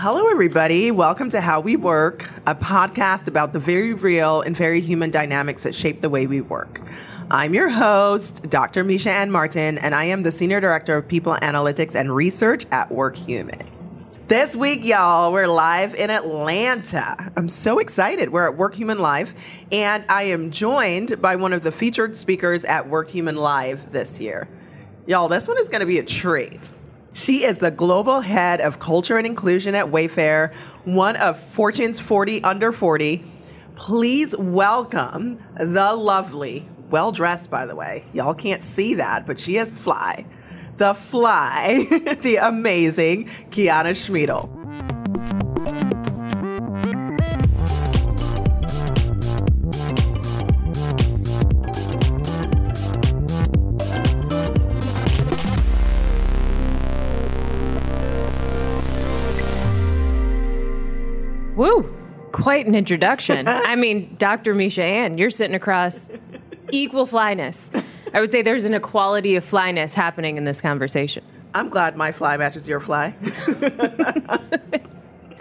Hello, everybody. Welcome to How We Work, a podcast about the very real and very human dynamics that shape the way we work. I'm your host, Dr. Meisha-ann Martin, and I am the Senior Director of People Analytics and Research at WorkHuman. This week, y'all, we're live in Atlanta. I'm so excited. We're at WorkHuman Live, and I am joined by one of the featured speakers at WorkHuman Live this year. Y'all, this one is going to be a treat. She is the global head of culture and inclusion at Wayfair, one of Fortune's 40 under 40. Please welcome the lovely, well dressed, by the way. Y'all can't see that, but she is fly. The fly, the amazing KeyAnna Schmiedl. Woo! Quite an introduction. I mean, Dr. Meisha-ann, you're sitting across equal flyness. I would say there's an equality of flyness happening in this conversation. I'm glad my fly matches your fly.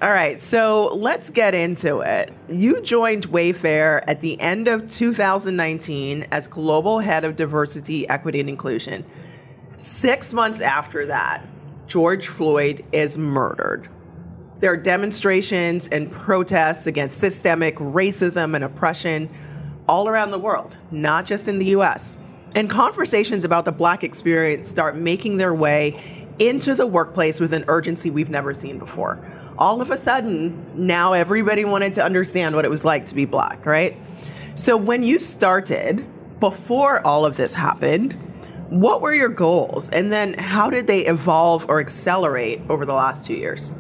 All right, so let's get into it. You joined Wayfair at the end of 2019 as Global Head of Diversity, Equity, and Inclusion. Six months after that, George Floyd is murdered. There are demonstrations and protests against systemic racism and oppression all around the world, not just in the US. And conversations about the Black experience start making their way into the workplace with an urgency we've never seen before. All of a sudden, now everybody wanted to understand what it was like to be Black, right? So when you started, before all of this happened, what were your goals? And then how did they evolve or accelerate over the last two years?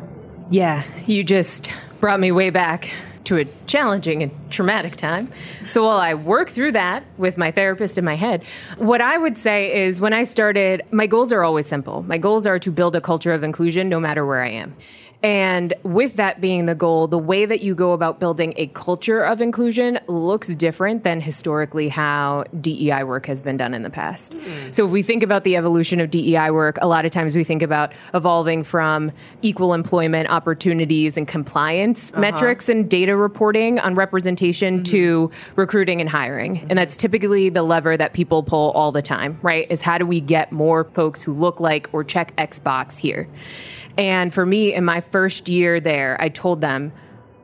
Yeah, you just brought me way back to a challenging and traumatic time. So while I work through that with my therapist in my head, what I would say is when I started, my goals are always simple. My goals are to build a culture of inclusion no matter where I am. And with that being the goal, the way that you go about building a culture of inclusion looks different than historically how DEI work has been done in the past. Mm. So if we think about the evolution of DEI work, a lot of times we think about evolving from equal employment opportunities and compliance uh-huh. metrics and data reporting on representation mm-hmm. to recruiting and hiring. Mm-hmm. And that's typically the lever that people pull all the time, right? Is how do we get more folks who look like or check X box here? And for me, in my first year there, I told them,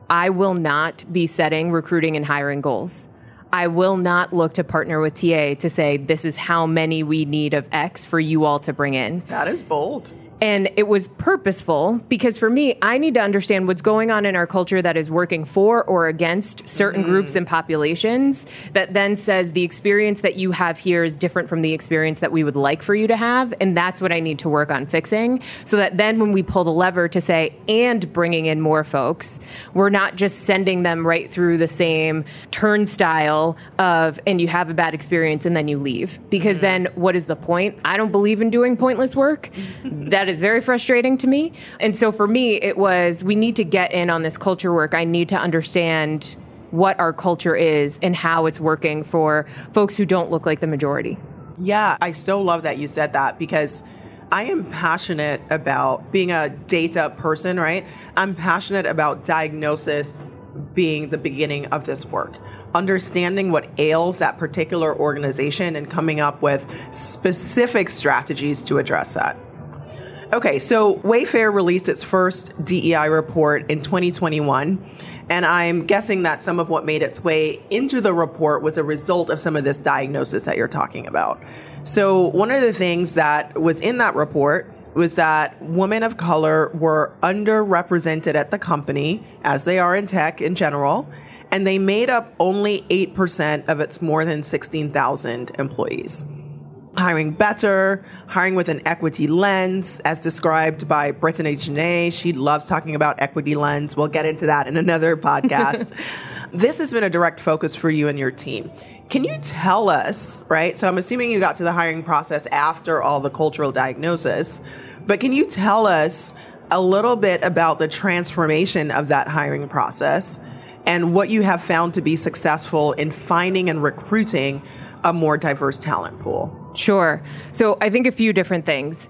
I will not be setting recruiting and hiring goals. I will not look to partner with TA to say, this is how many we need of X for you all to bring in. That is bold. And it was purposeful because for me, I need to understand what's going on in our culture that is working for or against certain mm. groups and populations that then says the experience that you have here is different from the experience that we would like for you to have. And that's what I need to work on fixing so that then when we pull the lever to say, and bringing in more folks, we're not just sending them right through the same turnstile of, and you have a bad experience and then you leave. Because mm. then what is the point? I don't believe in doing pointless work. that is is very frustrating to me. And so for me, it was we need to get in on this culture work. I need to understand what our culture is and how it's working for folks who don't look like the majority. Yeah, I so love that you said that because I am passionate about being a data person, right? I'm passionate about diagnosis being the beginning of this work. Understanding what ails that particular organization and coming up with specific strategies to address that. Okay, so Wayfair released its first DEI report in 2021. And I'm guessing that some of what made its way into the report was a result of some of this diagnosis that you're talking about. So, one of the things that was in that report was that women of color were underrepresented at the company, as they are in tech in general, and they made up only 8% of its more than 16,000 employees hiring better, hiring with an equity lens, as described by Brittany Janae. She loves talking about equity lens. We'll get into that in another podcast. this has been a direct focus for you and your team. Can you tell us, right? So I'm assuming you got to the hiring process after all the cultural diagnosis, but can you tell us a little bit about the transformation of that hiring process and what you have found to be successful in finding and recruiting a more diverse talent pool? Sure. So I think a few different things.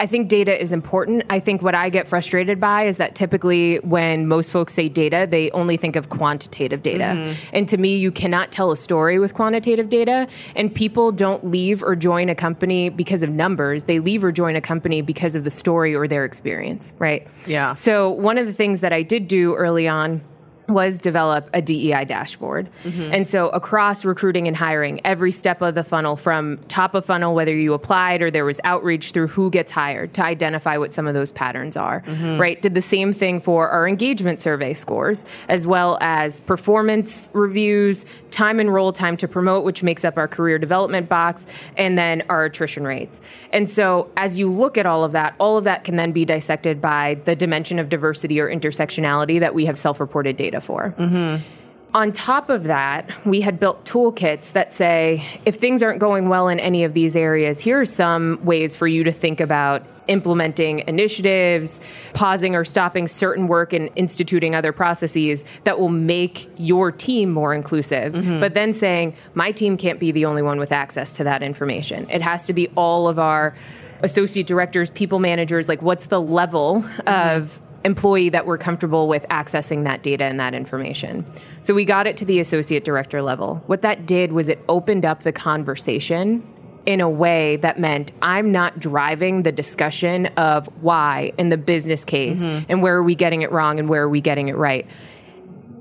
I think data is important. I think what I get frustrated by is that typically when most folks say data, they only think of quantitative data. Mm-hmm. And to me, you cannot tell a story with quantitative data. And people don't leave or join a company because of numbers. They leave or join a company because of the story or their experience, right? Yeah. So one of the things that I did do early on was develop a DEI dashboard. Mm-hmm. And so across recruiting and hiring, every step of the funnel from top of funnel, whether you applied or there was outreach through who gets hired to identify what some of those patterns are, mm-hmm. right? Did the same thing for our engagement survey scores, as well as performance reviews, time and role time to promote, which makes up our career development box, and then our attrition rates. And so as you look at all of that, all of that can then be dissected by the dimension of diversity or intersectionality that we have self-reported data data for. Mm-hmm. On top of that, we had built toolkits that say if things aren't going well in any of these areas, here are some ways for you to think about implementing initiatives, pausing or stopping certain work and instituting other processes that will make your team more inclusive. Mm-hmm. But then saying, my team can't be the only one with access to that information. It has to be all of our associate directors, people managers, like what's the level mm-hmm. of employee that we're comfortable with accessing that data and that information. So we got it to the associate director level. What that did was it opened up the conversation in a way that meant I'm not driving the discussion of why in the business case mm-hmm. and where are we getting it wrong and where are we getting it right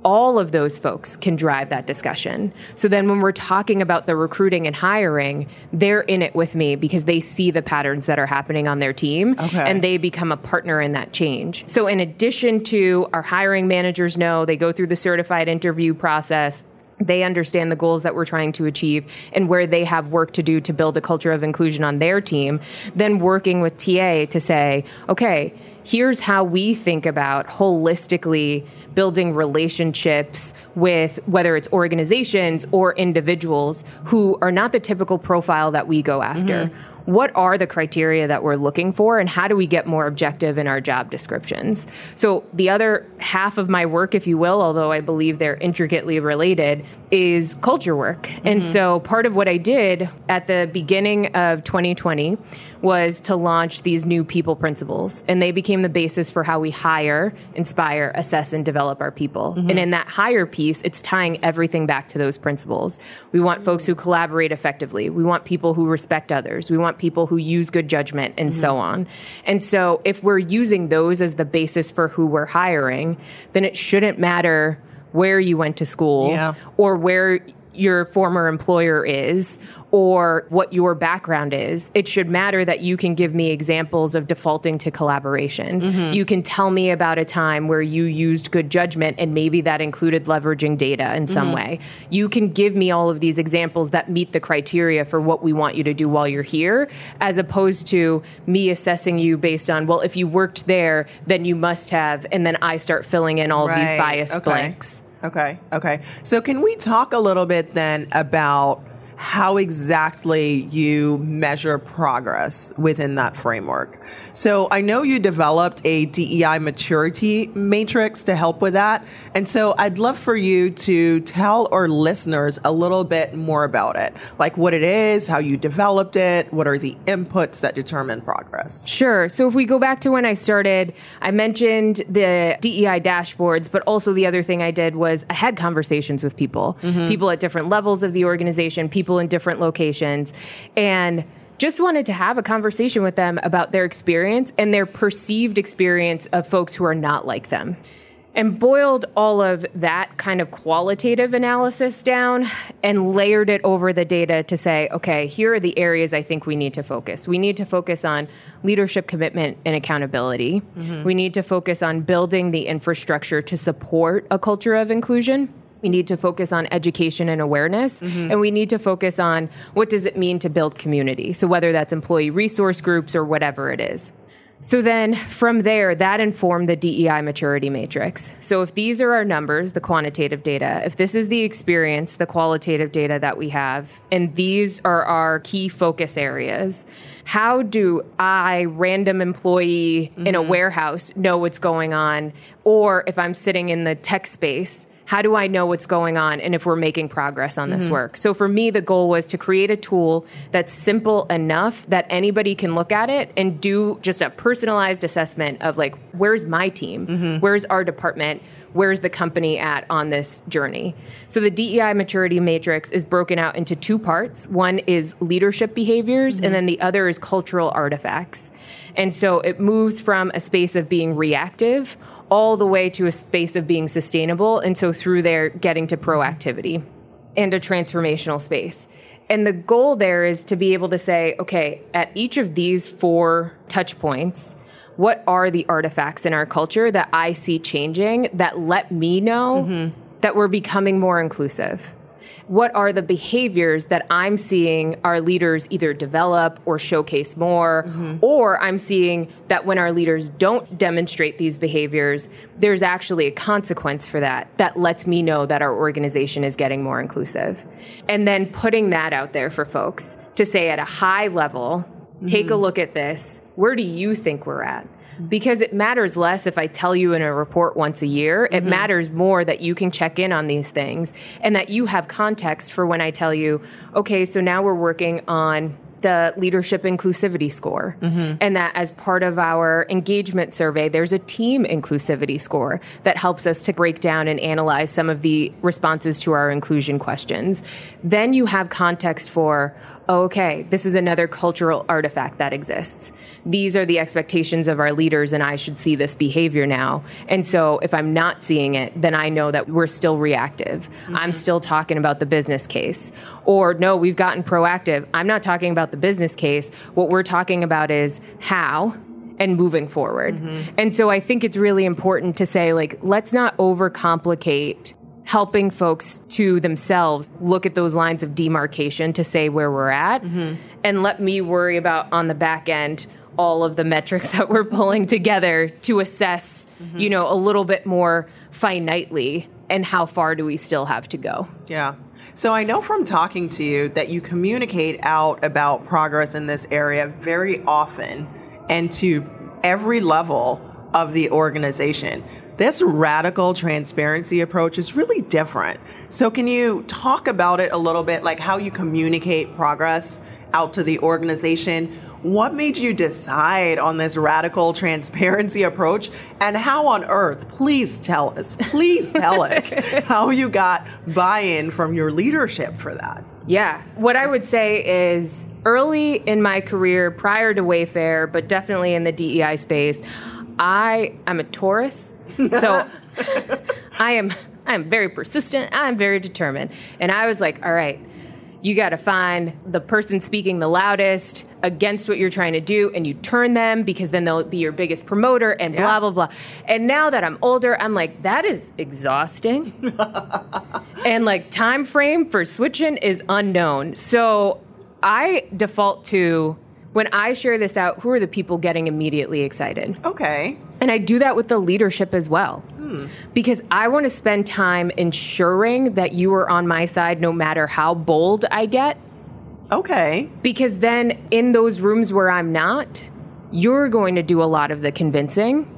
all of those folks can drive that discussion. So then when we're talking about the recruiting and hiring, they're in it with me because they see the patterns that are happening on their team okay. and they become a partner in that change. So in addition to our hiring managers know, they go through the certified interview process, they understand the goals that we're trying to achieve and where they have work to do to build a culture of inclusion on their team, then working with TA to say, okay, here's how we think about holistically building relationships with whether it's organizations or individuals who are not the typical profile that we go after. Mm-hmm what are the criteria that we're looking for and how do we get more objective in our job descriptions? So, the other half of my work, if you will, although I believe they're intricately related, is culture work. Mm-hmm. And so, part of what I did at the beginning of 2020 was to launch these new people principles, and they became the basis for how we hire, inspire, assess, and develop our people. Mm-hmm. And in that hire piece, it's tying everything back to those principles. We want folks who collaborate effectively, we want people who respect others, we want people who use good judgment and mm-hmm. so on. And so if we're using those as the basis for who we're hiring, then it shouldn't matter where you went to school yeah. or where your former employer is or what your background is. It should matter that you can give me examples of defaulting to collaboration. Mm-hmm. You can tell me about a time where you used good judgment and maybe that included leveraging data in some mm-hmm. way. You can give me all of these examples that meet the criteria for what we want you to do while you're here, as opposed to me assessing you based on, well, if you worked there, then you must have, and then I start filling in all right. these bias okay. blanks. Okay. Okay. So can we talk a little bit then about how exactly you measure progress within that framework? So I know you developed a DEI maturity matrix to help with that. And so I'd love for you to tell our listeners a little bit more about it, like what it is, how you developed it, what are the inputs that determine progress. Sure. So if we go back to when I started, I mentioned the DEI dashboards, but also the other thing I did was I had conversations with people, mm-hmm. people at different levels of the organization, people in different locations. And just wanted to have a conversation with them about their experience and their perceived experience of folks who are not like them. And boiled all of that kind of qualitative analysis down and layered it over the data to say, okay, here are the areas I think we need to focus. We need to focus on leadership commitment and accountability. Mm-hmm. We need to focus on building the infrastructure to support a culture of inclusion we need to focus on education and awareness mm-hmm. and we need to focus on what does it mean to build community so whether that's employee resource groups or whatever it is so then from there that informed the dei maturity matrix so if these are our numbers the quantitative data if this is the experience the qualitative data that we have and these are our key focus areas how do i random employee mm-hmm. in a mm-hmm. warehouse know what's going on or if i'm sitting in the tech space how do I know what's going on and if we're making progress on this mm-hmm. work? So for me, the goal was to create a tool that's simple enough that anybody can look at it and do just a personalized assessment of like, where's my team? Mm-hmm. Where's our department? Where's the company at on this journey? So the DEI maturity matrix is broken out into two parts. One is leadership behaviors, and mm-hmm. then the other is cultural artifacts. And so it moves from a space of being reactive all the way to a space of being sustainable. And so through there, getting to proactivity and a transformational space. And the goal there is to be able to say, okay, at each of these four touch points, what are the artifacts in our culture that I see changing that let me know mm-hmm. that we're becoming more inclusive? What are the behaviors that I'm seeing our leaders either develop or showcase more? Mm-hmm. Or I'm seeing that when our leaders don't demonstrate these behaviors, there's actually a consequence for that that lets me know that our organization is getting more inclusive. And then putting that out there for folks to say at a high level, take a mm-hmm. look at this. Where do you think we're at? Because it matters less if I tell you in a report once a year. It mm-hmm. matters more that you can check in on these things and that you have context for when I tell you, okay, so now we're working on the leadership inclusivity score. Mm-hmm. And that as part of our engagement survey, there's a team inclusivity score that helps us to break down and analyze some of the responses to our inclusion questions. Then you have context for, okay, this is another cultural artifact that exists. These are the expectations of our leaders, and I should see this behavior now. And so if I'm not seeing it, then I know that we're still reactive. I'm mm-hmm. still talking about the business case. Or no, we've gotten proactive. I'm not talking about the business case. What we're talking about is how and moving forward. Mm-hmm. And so I think it's really important to say, like, let's not overcomplicate helping folks to themselves look at those lines of demarcation to say where we're at mm-hmm. and let me worry about on the back end all of the metrics that we're pulling together to assess mm-hmm. you know a little bit more finitely and how far do we still have to go Yeah. So I know from talking to you that you communicate out about progress in this area very often and to every level of the organization. This radical transparency approach is really different. So can you talk about it a little bit, like how you communicate progress out to the organization? What made you decide on this radical transparency approach? And how on earth, please tell us, please tell us how you got buy in from your leadership for that. Yeah. What I would say is early in my career, prior to Wayfair, but definitely in the DEI space, I am a Taurus. So I am I'm very persistent. I'm very determined. And I was like, all right, you got to find the person speaking the loudest against what you're trying to do and you turn them because then they'll be your biggest promoter and blah blah blah. And now that I'm older, I'm like that is exhausting. and like time frame for switching is unknown. So I default to when I share this out, who are the people getting immediately excited? Okay. And I do that with the leadership as well. Hmm. Because I want to spend time ensuring that you are on my side no matter how bold I get. Okay. Because then in those rooms where I'm not, you're going to do a lot of the convincing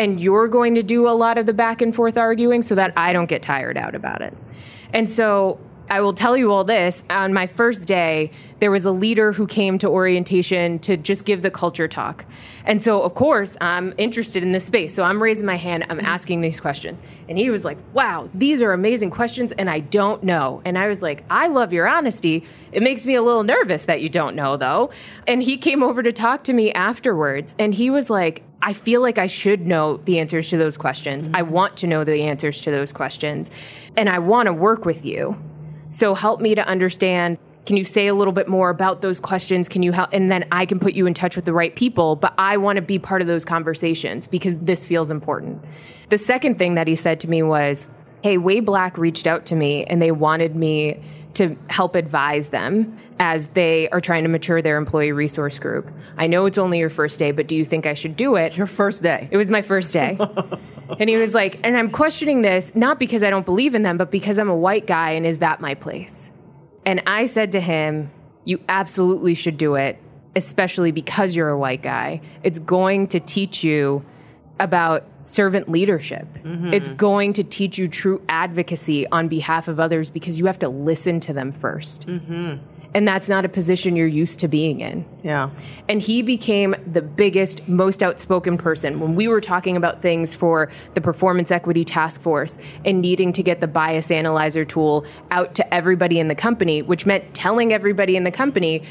and you're going to do a lot of the back and forth arguing so that I don't get tired out about it. And so I will tell you all this. On my first day, there was a leader who came to orientation to just give the culture talk. And so, of course, I'm interested in this space. So I'm raising my hand, I'm asking these questions. And he was like, wow, these are amazing questions, and I don't know. And I was like, I love your honesty. It makes me a little nervous that you don't know, though. And he came over to talk to me afterwards, and he was like, I feel like I should know the answers to those questions. I want to know the answers to those questions, and I want to work with you. So help me to understand. Can you say a little bit more about those questions? Can you help? And then I can put you in touch with the right people. But I want to be part of those conversations because this feels important. The second thing that he said to me was, Hey, Way Black reached out to me and they wanted me to help advise them as they are trying to mature their employee resource group. I know it's only your first day, but do you think I should do it? Your first day. It was my first day. and he was like, and I'm questioning this not because I don't believe in them, but because I'm a white guy and is that my place? And I said to him, You absolutely should do it, especially because you're a white guy. It's going to teach you about servant leadership. Mm-hmm. It's going to teach you true advocacy on behalf of others because you have to listen to them 1st And that's not a position you're used to being in. Yeah. And he became the biggest, most outspoken person when we were talking about things for the Performance Equity Task Force and needing to get the bias analyzer tool out to everybody in the company, which meant telling everybody in the company.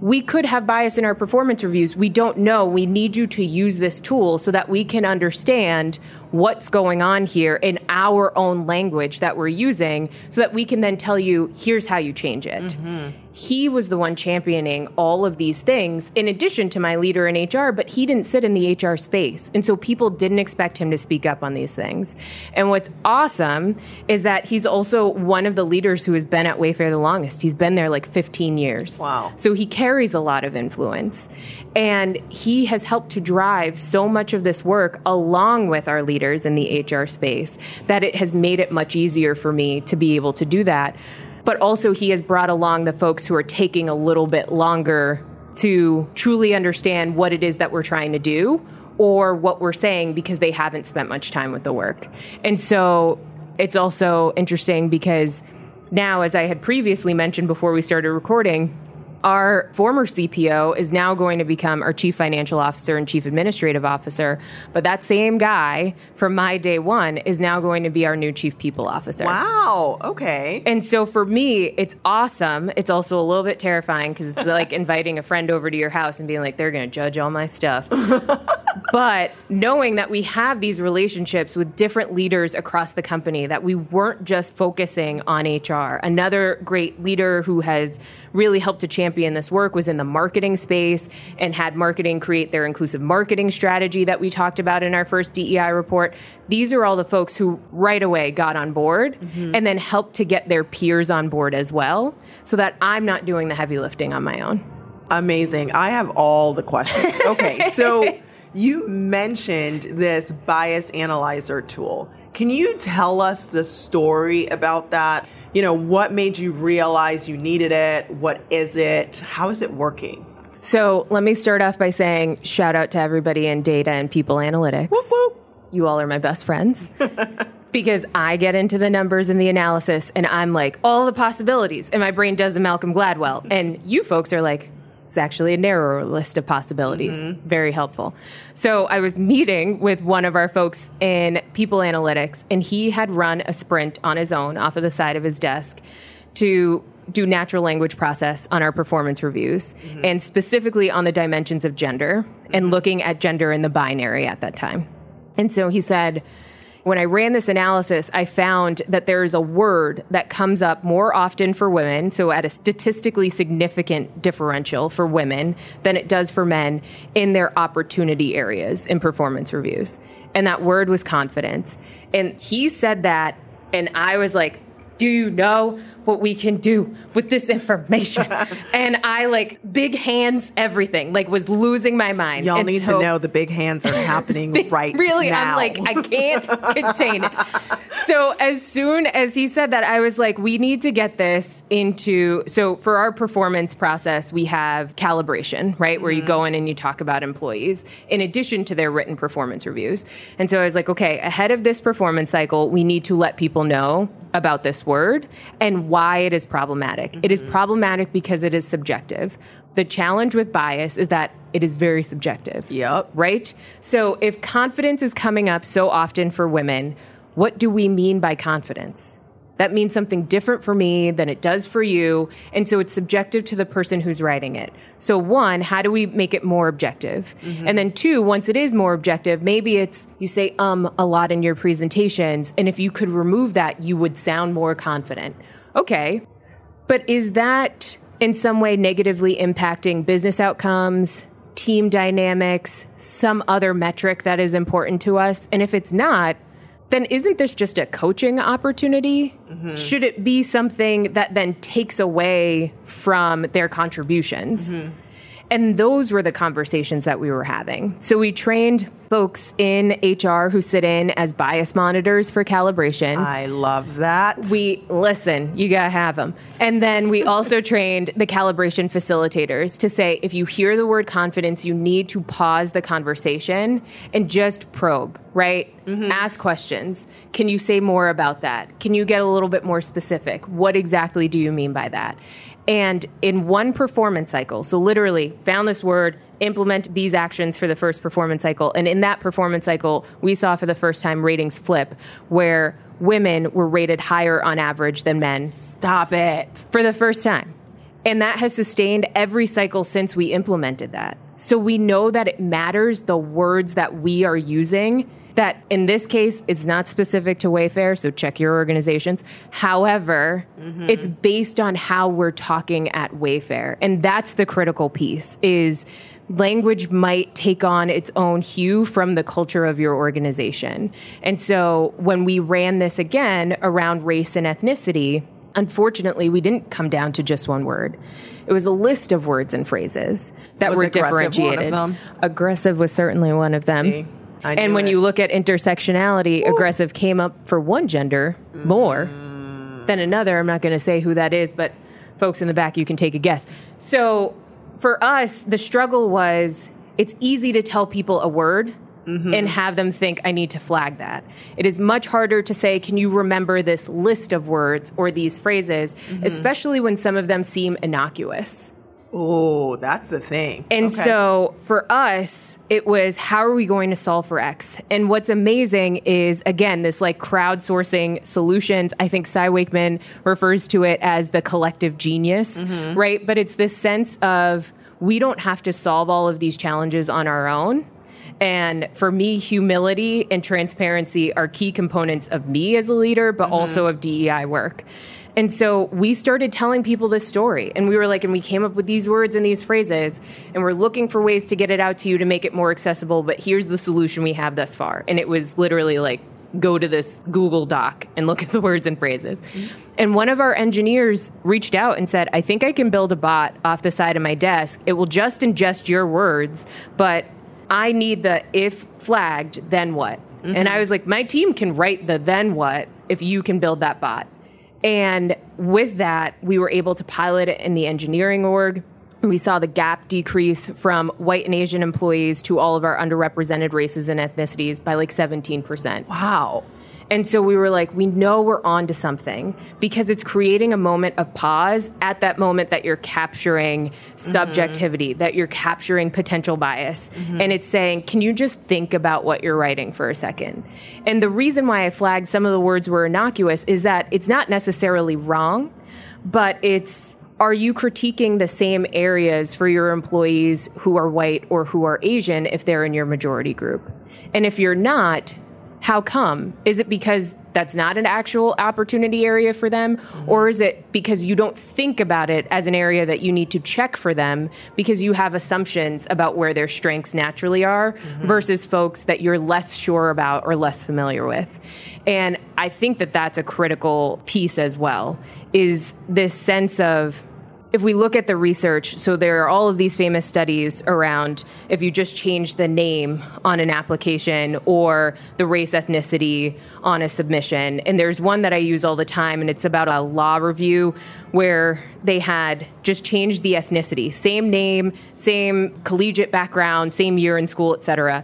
We could have bias in our performance reviews. We don't know. We need you to use this tool so that we can understand what's going on here in our own language that we're using so that we can then tell you, here's how you change it mm-hmm. he was the one championing all of these things in addition to my leader in HR, but he didn't sit in the HR space. And so people didn't expect him to speak up on these things. And what's awesome is that he's also one of the leaders who has been at Wayfair the longest. He's been there like 15 years. Wow. So he carries a lot of influence. And he has helped to drive so much of this work along with our leaders in the HR space that it has made it much easier for me to be able to do that but also he has brought along the folks who are taking a little bit longer to truly understand what it is that we're trying to do or what we're saying because they haven't spent much time with the work. And so it's also interesting because now, as I had previously mentioned before we started recording, our former CPO is now going to become our chief financial officer and chief administrative officer. But that same guy from my day one is now going to be our new chief people officer. Wow. Okay. And so for me, it's awesome. It's also a little bit terrifying because it's like inviting a friend over to your house and being like, they're going to judge all my stuff. but knowing that we have these relationships with different leaders across the company, that we weren't just focusing on HR. Another great leader who has really helped to champion this work was in the marketing space and had marketing create their inclusive marketing strategy that we talked about in our first DEI report. These are all the folks who right away got on board mm-hmm. and then helped to get their peers on board as well so that I'm not doing the heavy lifting on my own. Amazing. I have all the questions. Okay. So you mentioned this bias analyzer tool. Can you tell us the story about that? You know, what made you realize you needed it? What is it? How is it working? So let me start off by saying shout out to everybody in data and people analytics. Whoop, whoop. You all are my best friends. because I get into the numbers and the analysis and I'm like, all the possibilities. And my brain does the Malcolm Gladwell. And you folks are like, it's actually a narrower list of possibilities. Mm-hmm. Very helpful. So I was meeting with one of our folks in people analytics, and he had run a sprint on his own off of the side of his desk to do natural language process on our performance reviews mm-hmm. and specifically on the dimensions of gender and mm-hmm. looking at gender in the binary at that time. And so he said, when I ran this analysis, I found that there is a word that comes up more often for women, so at a statistically significant differential for women than it does for men in their opportunity areas in performance reviews. And that word was confidence. And he said that, and I was like, do you know what we can do with this information? and I like big hands, everything, like was losing my mind. Y'all And need so- to know the big hands are happening right really now. i'm like i can't contain it so as soon as he said that i was like we need to get this into so for our performance process we have calibration right where you mm-hmm. go in and you talk about employees in addition to their written performance reviews and so i was like okay ahead of this performance cycle we need to let people know about this word and why it is problematic It is problematic because it is subjective the challenge with bias is that it is very subjective Yep. right? So if confidence is coming up so often for women, what do we mean by confidence? That means something different for me than it does for you. And so it's subjective to the person who's writing it. So, one, how do we make it more objective? And then, two, once it is more objective, maybe it's you say um a lot in your presentations. And if you could remove that, you would sound more confident. Okay. But is that in some way negatively impacting business outcomes, team dynamics, some other metric that is important to us? And if it's not, then isn't this just a coaching opportunity? Mm-hmm. Should it be something that then takes away from their contributions? Mm-hmm. And those were the conversations that we were having. So we trained folks in HR who sit in as bias monitors for calibration. I love that. We listen, you gotta have them. And then we also trained the calibration facilitators to say if you hear the word confidence, you need to pause the conversation and just probe, right? Mm-hmm. Ask questions. Can you say more about that? Can you get a little bit more specific? What exactly do you mean by that? And in one performance cycle, so literally found this word, implement these actions for the first performance cycle. And in that performance cycle, we saw for the first time ratings flip where women were rated higher on average than men. Stop it. For the first time. And that has sustained every cycle since we implemented that. So we know that it matters the words that we are using that in this case it's not specific to Wayfair, so check your organizations. However, mm-hmm. it's based on how we're talking at Wayfair. And that's the critical piece is language might take on its own hue from the culture of your organization. And so when we ran this again around race and ethnicity, unfortunately, we didn't come down to just one word. It was a list of words and phrases that was were differentiated. Aggressive was certainly one of them. See? And when it. you look at intersectionality, Ooh. aggressive came up for one gender more mm. than another. I'm not going to say who that is, but folks in the back, you can take a guess. So for us, the struggle was it's easy to tell people a word Mm-hmm. and have them think I need to flag that. It is much harder to say, can you remember this list of words or these phrases, mm-hmm. especially when some of them seem innocuous. Oh, that's the thing. And okay. so for us, it was how are we going to solve for X? And what's amazing is, again, this like crowdsourcing solutions. I think Cy Wakeman refers to it as the collective genius, mm-hmm. right? But it's this sense of we don't have to solve all of these challenges on our own. And for me, humility and transparency are key components of me as a leader, but mm-hmm. also of DEI work. And so we started telling people this story. And we were like, and we came up with these words and these phrases. And we're looking for ways to get it out to you to make it more accessible. But here's the solution we have thus far. And it was literally like, go to this Google Doc and look at the words and phrases. And one of our engineers reached out and said, I think I can build a bot off the side of my desk. It will just ingest your words, but I need the if flagged, then what? Mm-hmm. And I was like, my team can write the then what if you can build that bot. And with that, we were able to pilot it in the engineering org. We saw the gap decrease from white and Asian employees to all of our underrepresented races and ethnicities by like 17%. Wow. And so we were like, we know we're on to something because it's creating a moment of pause at that moment that you're capturing subjectivity, mm-hmm. that you're capturing potential bias. Mm-hmm. And it's saying, can you just think about what you're writing for a second? And the reason why I flagged some of the words were innocuous is that it's not necessarily wrong, but it's are you critiquing the same areas for your employees who are white or who are Asian if they're in your majority group? And if you're not, how come? Is it because that's not an actual opportunity area for them? Mm-hmm. Or is it because you don't think about it as an area that you need to check for them because you have assumptions about where their strengths naturally are mm-hmm. versus folks that you're less sure about or less familiar with? And I think that that's a critical piece as well, is this sense of if we look at the research, so there are all of these famous studies around if you just change the name on an application or the race ethnicity on a submission. And there's one that I use all the time, and it's about a law review where they had just changed the ethnicity, same name, same collegiate background, same year in school, etc.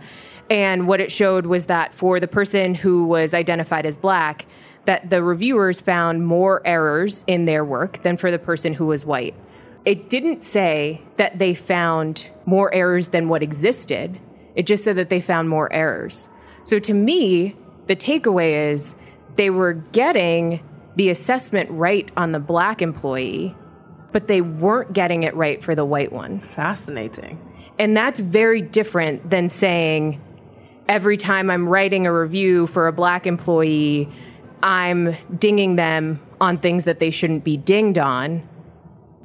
And what it showed was that for the person who was identified as black, that the reviewers found more errors in their work than for the person who was white. It didn't say that they found more errors than what existed. It just said that they found more errors. So to me, the takeaway is they were getting the assessment right on the black employee, but they weren't getting it right for the white one. Fascinating. And that's very different than saying every time I'm writing a review for a black employee, I'm dinging them on things that they shouldn't be dinged on.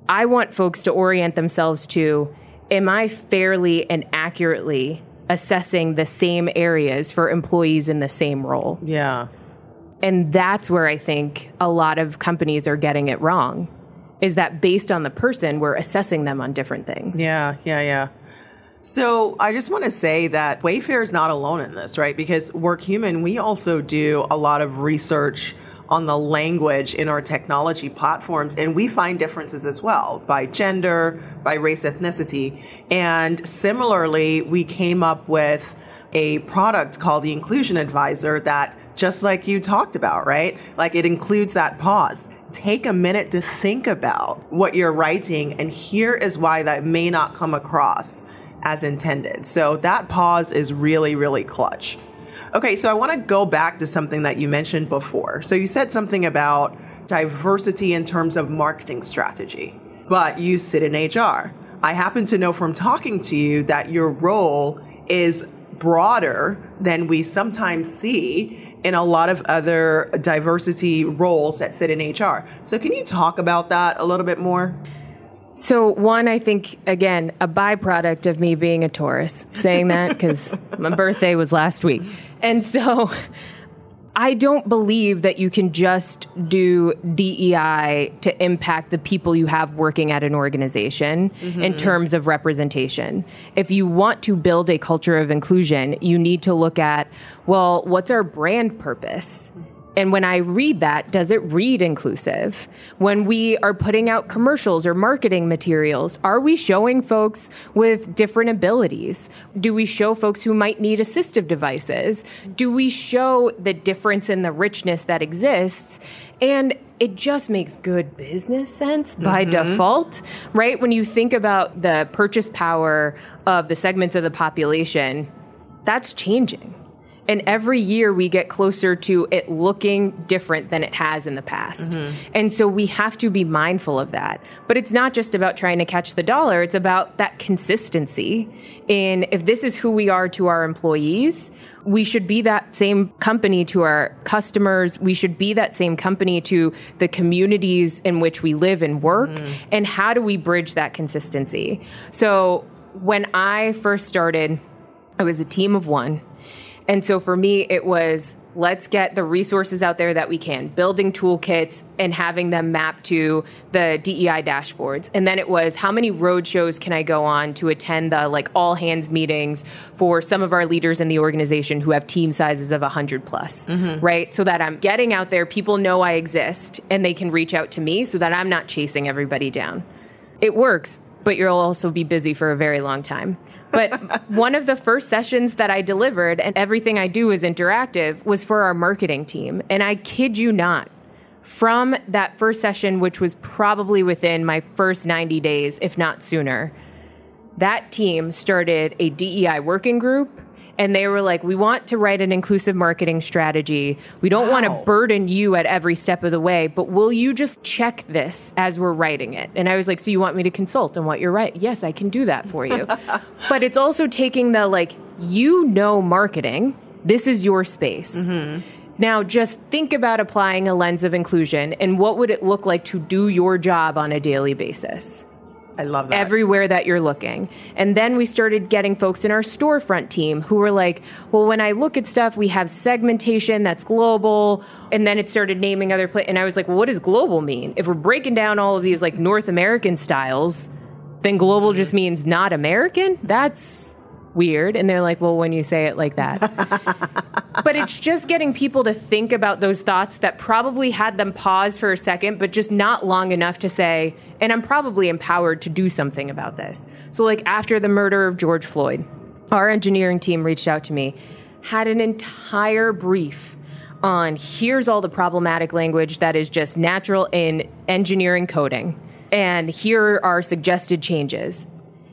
I want folks to orient themselves to am I fairly and accurately assessing the same areas for employees in the same role? Yeah. And that's where I think a lot of companies are getting it wrong is that based on the person, we're assessing them on different things. Yeah, yeah, yeah. So I just want to say that Wayfair is not alone in this, right? Because WorkHuman, we also do a lot of research on the language in our technology platforms, and we find differences as well by gender, by race, ethnicity. And similarly, we came up with a product called the Inclusion Advisor that just like you talked about, right? Like it includes that pause. Take a minute to think about what you're writing, and here is why that may not come across as intended. So that pause is really, really clutch. Okay, so I want to go back to something that you mentioned before. So you said something about diversity in terms of marketing strategy, but you sit in HR. I happen to know from talking to you that your role is broader than we sometimes see in a lot of other diversity roles that sit in HR. So can you talk about that a little bit more? So, one, I think, again, a byproduct of me being a Taurus, saying that because my birthday was last week. And so I don't believe that you can just do DEI to impact the people you have working at an organization mm-hmm. in terms of representation. If you want to build a culture of inclusion, you need to look at, well, what's our brand purpose? And when I read that, does it read inclusive? When we are putting out commercials or marketing materials, are we showing folks with different abilities? Do we show folks who might need assistive devices? Do we show the difference in the richness that exists? And it just makes good business sense by mm-hmm. default, right? When you think about the purchase power of the segments of the population, that's changing and every year we get closer to it looking different than it has in the past. Mm-hmm. And so we have to be mindful of that. But it's not just about trying to catch the dollar, it's about that consistency in if this is who we are to our employees, we should be that same company to our customers. We should be that same company to the communities in which we live and work. Mm. And how do we bridge that consistency? So when I first started, I was a team of one and so for me, it was let's get the resources out there that we can, building toolkits and having them map to the DEI dashboards. And then it was how many road shows can I go on to attend the like all hands meetings for some of our leaders in the organization who have team sizes of 100 plus, mm-hmm. right? So that I'm getting out there, people know I exist and they can reach out to me so that I'm not chasing everybody down. It works, but you'll also be busy for a very long time. But one of the first sessions that I delivered, and everything I do is interactive, was for our marketing team. And I kid you not, from that first session, which was probably within my first 90 days, if not sooner, that team started a DEI working group and they were like, "We want to write an inclusive marketing strategy. We don't wow. want to burden you at every step of the way, but will you just check this as we're writing it?" And I was like, "So you want me to consult on what you're writing? Yes, I can do that for you." but it's also taking the like, you know, marketing. This is your space. Mm-hmm. Now, just think about applying a lens of inclusion and what would it look like to do your job on a daily basis? I love that. Everywhere that you're looking. And then we started getting folks in our storefront team who were like, well, when I look at stuff, we have segmentation that's global. And then it started naming other places. And I was like, well, what does global mean? If we're breaking down all of these like North American styles, then global just means not American? That's weird. And they're like, well, when you say it like that. but it's just getting people to think about those thoughts that probably had them pause for a second, but just not long enough to say, and I'm probably empowered to do something about this. So, like after the murder of George Floyd, our engineering team reached out to me, had an entire brief on here's all the problematic language that is just natural in engineering coding. And here are suggested changes.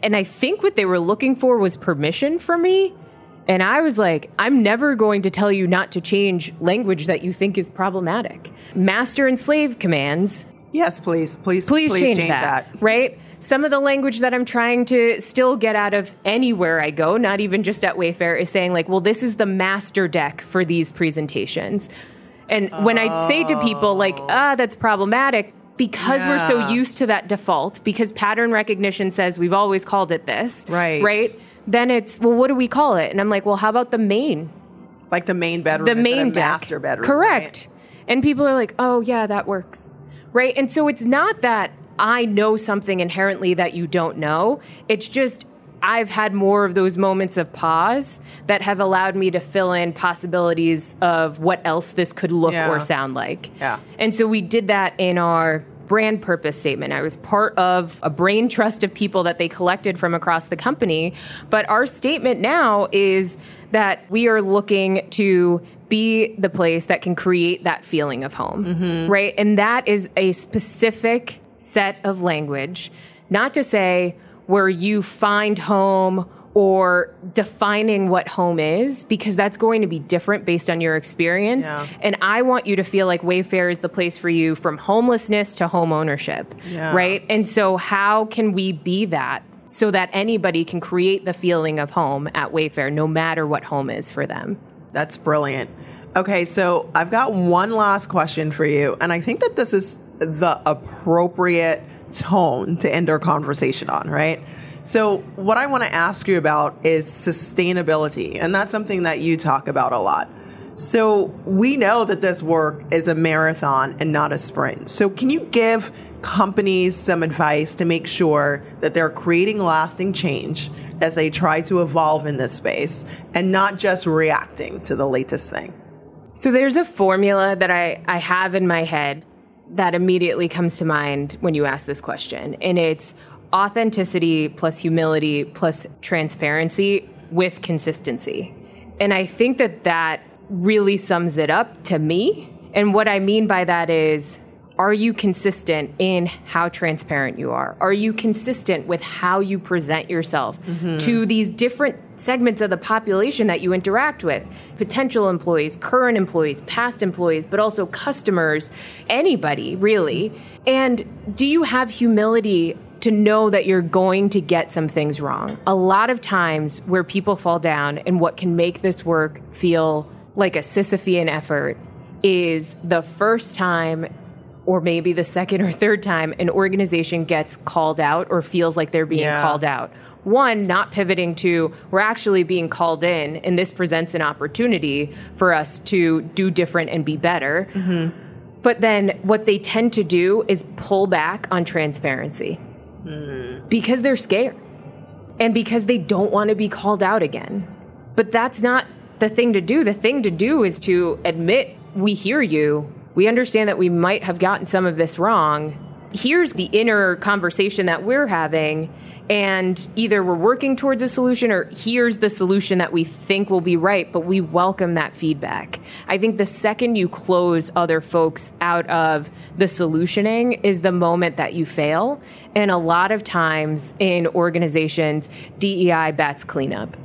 And I think what they were looking for was permission from me. And I was like, I'm never going to tell you not to change language that you think is problematic. Master and slave commands. Yes, please, please, please, please change, change that, that. Right? Some of the language that I'm trying to still get out of anywhere I go, not even just at Wayfair, is saying, like, well, this is the master deck for these presentations. And when oh. I say to people, like, ah, that's problematic, because yeah. we're so used to that default, because pattern recognition says we've always called it this, right? Right. Then it's well, what do we call it? And I'm like, well, how about the main? Like the main bedroom, the main master bedroom, correct? Right? And people are like, oh yeah, that works, right? And so it's not that I know something inherently that you don't know. It's just I've had more of those moments of pause that have allowed me to fill in possibilities of what else this could look Yeah. or sound like. Yeah. And so we did that in our brand purpose statement. I was part of a brain trust of people that they collected from across the company. But our statement now is that we are looking to be the place that can create that feeling of home, mm-hmm. right? And that is a specific set of language, not to say where you find home or defining what home is because that's going to be different based on your experience. Yeah. And I want you to feel like Wayfair is the place for you from homelessness to home ownership. Yeah. Right? And so how can we be that so that anybody can create the feeling of home at Wayfair no matter what home is for them? That's brilliant. Okay, so I've got one last question for you, and I think that this is the appropriate tone to end our conversation on, right? So, what I want to ask you about is sustainability, and that's something that you talk about a lot. So, we know that this work is a marathon and not a sprint. So, can you give companies some advice to make sure that they're creating lasting change as they try to evolve in this space and not just reacting to the latest thing? So there's a formula that I, I have in my head that immediately comes to mind when you ask this question. And it's authenticity plus humility plus transparency with consistency. And I think that that really sums it up to me. And what I mean by that is, are you consistent in how transparent you are? Are you consistent with how you present yourself mm-hmm. to these different segments of the population that you interact with? Potential employees, current employees, past employees, but also customers, anybody really. And do you have humility to know that you're going to get some things wrong? A lot of times where people fall down and what can make this work feel like a Sisyphean effort is the first time or maybe the second or third time an organization gets called out or feels like they're being Yeah. called out. One, not pivoting to, we're actually being called in, and this presents an opportunity for us to do different and be better. Mm-hmm. But then what they tend to do is pull back on transparency because they're scared and because they don't want to be called out again. But that's not the thing to do. The thing to do is to admit we hear you. We understand that we might have gotten some of this wrong. Here's the inner conversation that we're having. And either we're working towards a solution or here's the solution that we think will be right, but we welcome that feedback. I think the second you close other folks out of the solutioning is the moment that you fail. And a lot of times in organizations, DEI bats cleanup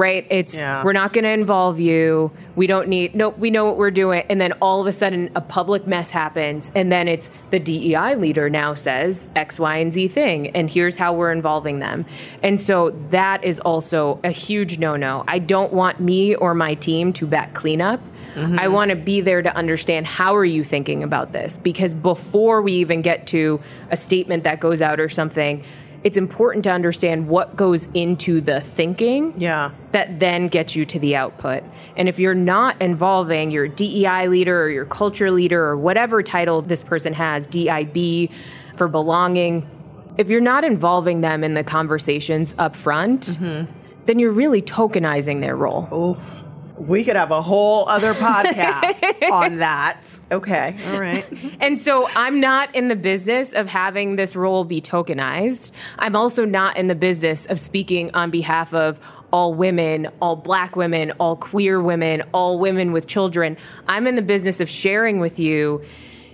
right? It's Yeah. we're not going to involve you. We don't need nope, we know what we're doing and then all of a sudden a public mess happens and then it's the DEI leader now says X Y and Z thing and here's how we're involving them. And so that is also a huge no-no. I don't want me or my team to bat cleanup. Mm-hmm. I want to be there to understand how are you thinking about this because before we even get to a statement that goes out or something, it's important to understand what goes into the thinking Yeah. that then gets you to the output. And if you're not involving your DEI leader or your culture leader or whatever title this person has, DIB for belonging, if you're not involving them in the conversations up front, mm-hmm. then you're really tokenizing their role. Oof. We could have a whole other podcast on that. Okay. All right. And so I'm not in the business of having this role be tokenized. I'm also not in the business of speaking on behalf of all women, all black women, all queer women, all women with children. I'm in the business of sharing with you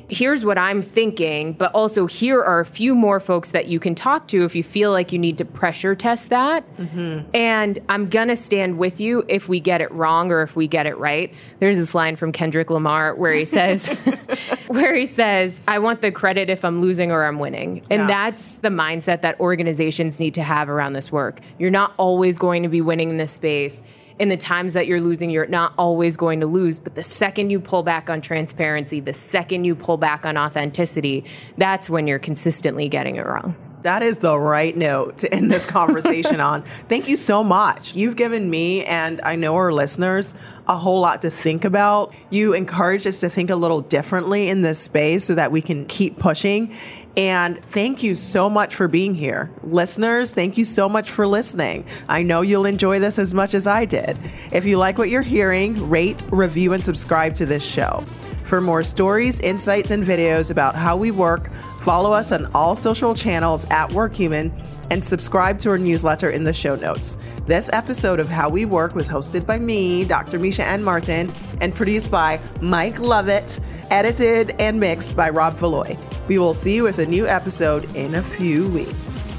here's what I'm thinking, but also here are a few more folks that you can talk to if you feel like you need to pressure test that. Mm-hmm. And I'm going to stand with you if we get it wrong or if we get it right. There's this line from Kendrick Lamar where he says, where he says, I want the credit if I'm losing or I'm winning. And Yeah. that's the mindset that organizations need to have around this work. You're not always going to be winning in this space. In the times that you're losing, you're not always going to lose. But the second you pull back on transparency, the second you pull back on authenticity, that's when you're consistently getting it wrong. That is the right note to end this conversation on. Thank you so much. You've given me and I know our listeners a whole lot to think about. You encourage us to think a little differently in this space so that we can keep pushing. And thank you so much for being here. Listeners, thank you so much for listening. I know you'll enjoy this as much as I did. If you like what you're hearing, rate, review, and subscribe to this show. For more stories, insights, and videos about how we work, follow us on all social channels at WorkHuman and subscribe to our newsletter in the show notes. This episode of How We Work was hosted by me, Dr. Meisha-ann Martin, and produced by Mike Lovett, edited and mixed by Rob Valois. We will see you with a new episode in a few weeks.